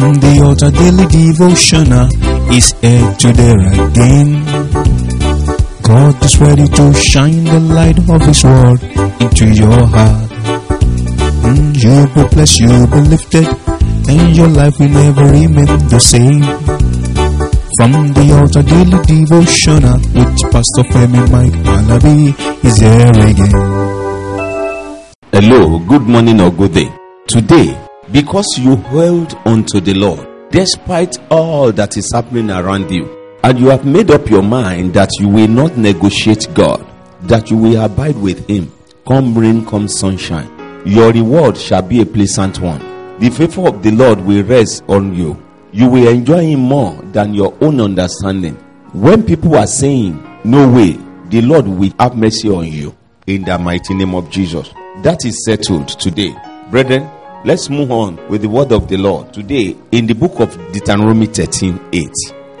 The altar daily devotional is here today again. God is ready to shine the light of His word into your heart. Mm, and you'll be blessed, you'll be lifted, and your life will never remain the same. From the altar daily devotional with Pastor Femi Mike Alabi is here again. Hello, good morning or good day. Today, because you held on to the Lord, despite all that is happening around you, and you have made up your mind that you will not negotiate God, that you will abide with Him, come rain, come sunshine, your reward shall be a pleasant one. The favor of the Lord will rest on you. You will enjoy Him more than your own understanding. When people are saying, No way, the Lord will have mercy on you in the mighty name of Jesus. That is settled today. Brethren, let's move on with the word of the Lord today in the book of Deuteronomy 13 8.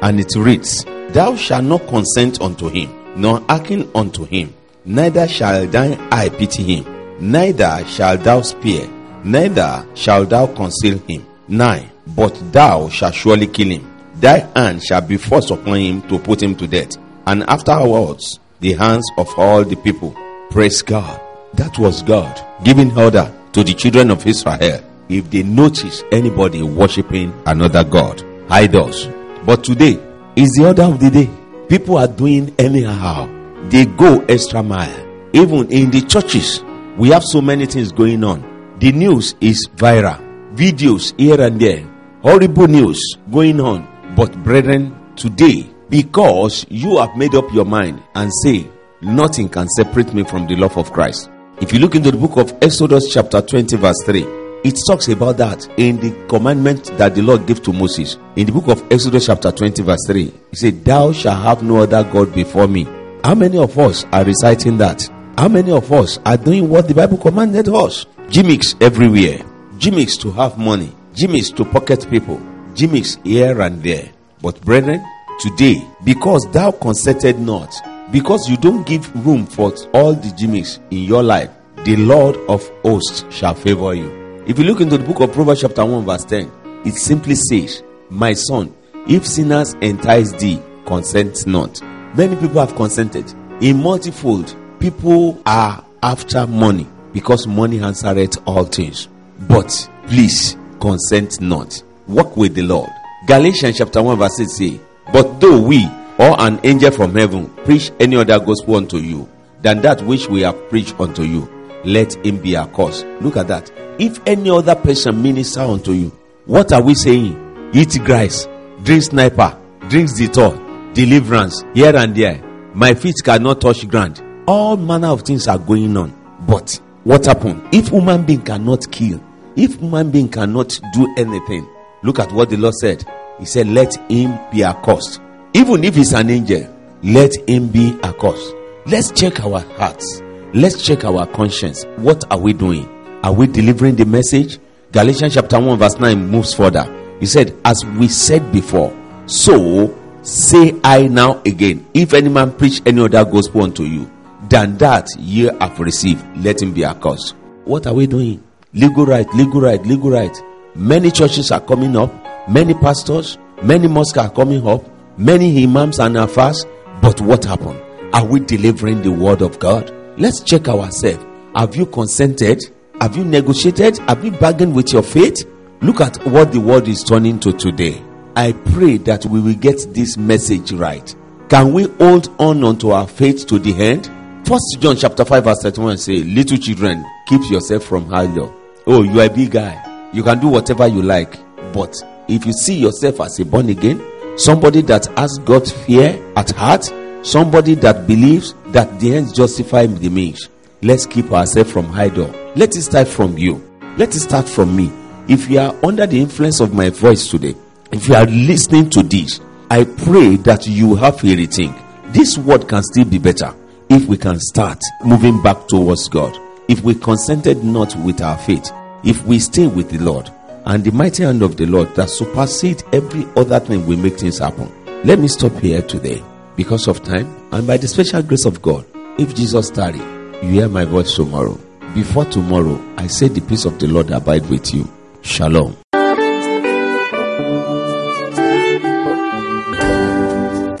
And it reads, Thou shalt not consent unto him, nor hearken unto him, neither shall thine eye pity him, neither shalt thou spare, neither shalt thou conceal him. 9. But thou shalt surely kill him. Thy hand shall be forced upon him to put him to death, and afterwards the hands of all the people. Praise God. That was God giving order to the children of Israel if they notice anybody worshiping another God, idols. But today is the order of the day. People are doing anyhow. They go extra mile. Even in the churches, we have so many things going on. The news is viral. Videos here and there. Horrible news going on. But brethren, today, because you have made up your mind and say, nothing can separate me from the love of Christ. If you look into the book of Exodus, chapter 20, verse 3, it talks about that in the commandment that the Lord gave to Moses. In the book of Exodus, chapter 20, verse 3, he said, Thou shalt have no other God before me. How many of us are reciting that? How many of us are doing what the Bible commanded us? Gimmicks everywhere. Gimmicks to have money. Gimmicks to pocket people. Gimmicks here and there. But brethren, today, because thou consented not, because you don't give room for all the gimmicks in your life, the Lord of hosts shall favor you. If you look into the book of Proverbs, chapter 1, verse 10, it simply says, My son, if sinners entice thee, consent not. Many people have consented. In multifold, people are after money because money answereth all things. But please consent not. Walk with the Lord. Galatians chapter 1, verse 6 say, But though we or an angel from heaven preach any other gospel unto you than that which we have preached unto you, let him be accursed. Look at that. If any other person minister unto you, what are we saying? Eat grass, drink sniper, drink Zithor, deliverance, here and there. My feet cannot touch ground. All manner of things are going on. But what happened? If human being cannot kill, if human being cannot do anything, look at what the Lord said. He said, Let him be accursed. Even if he's an angel, let him be accursed. Let's check our hearts. Let's check our conscience. What are we doing? Are we delivering the message? Galatians chapter 1, verse 9 moves further. He said, As we said before, so say I now again, if any man preach any other gospel unto you than that ye have received, let him be accursed. What are we doing? Legal right, legal right, legal right. Many churches are coming up, many pastors, many mosques are coming up, many imams and alfas. But what happened? Are we delivering the word of God? Let's check ourselves. Have you consented? Have you negotiated? Have you bargained with your faith? Look at what the world is turning to today. I pray that we will get this message right. Can we hold on unto our faith to the end? First John chapter 5 verse 31 say, Little children, keep yourself from idol. Oh, you are a big guy. You can do whatever you like. But if you see yourself as a born again, somebody that has God's fear at heart, somebody that believes that the ends justify the means, let's keep ourselves from idol. Let it start from you. Let it start from me. If you are under the influence of my voice today, if you are listening to this, I pray that you have a rethink. This word can still be better if we can start moving back towards God. If we consented not with our faith, if we stay with the Lord and the mighty hand of the Lord that supersedes every other thing will make things happen. Let me stop here today because of time and by the special grace of God. If Jesus tarry, you hear my voice tomorrow. Before tomorrow, I say the peace of the Lord abide with you. Shalom.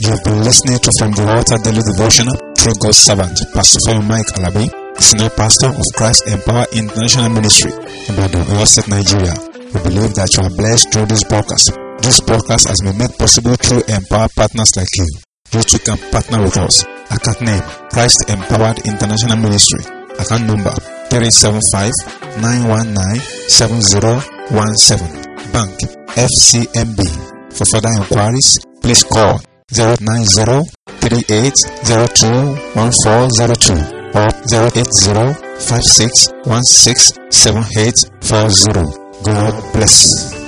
You've been listening to From the Altar Daily Devotional through God's servant, Pastor Femi Mike Alabi, Senior Pastor of Christ Empower International Ministry in Badon, State, Nigeria. We believe that you are blessed through this broadcast. This broadcast has been made possible through empower partners like you. You can partner with us. Account name, Christ Empowered International Ministry. Account number, 375 919 7017. Bank, FCMB. For further inquiries, please call 090 3802 1402 or 080 5616 7840. God bless.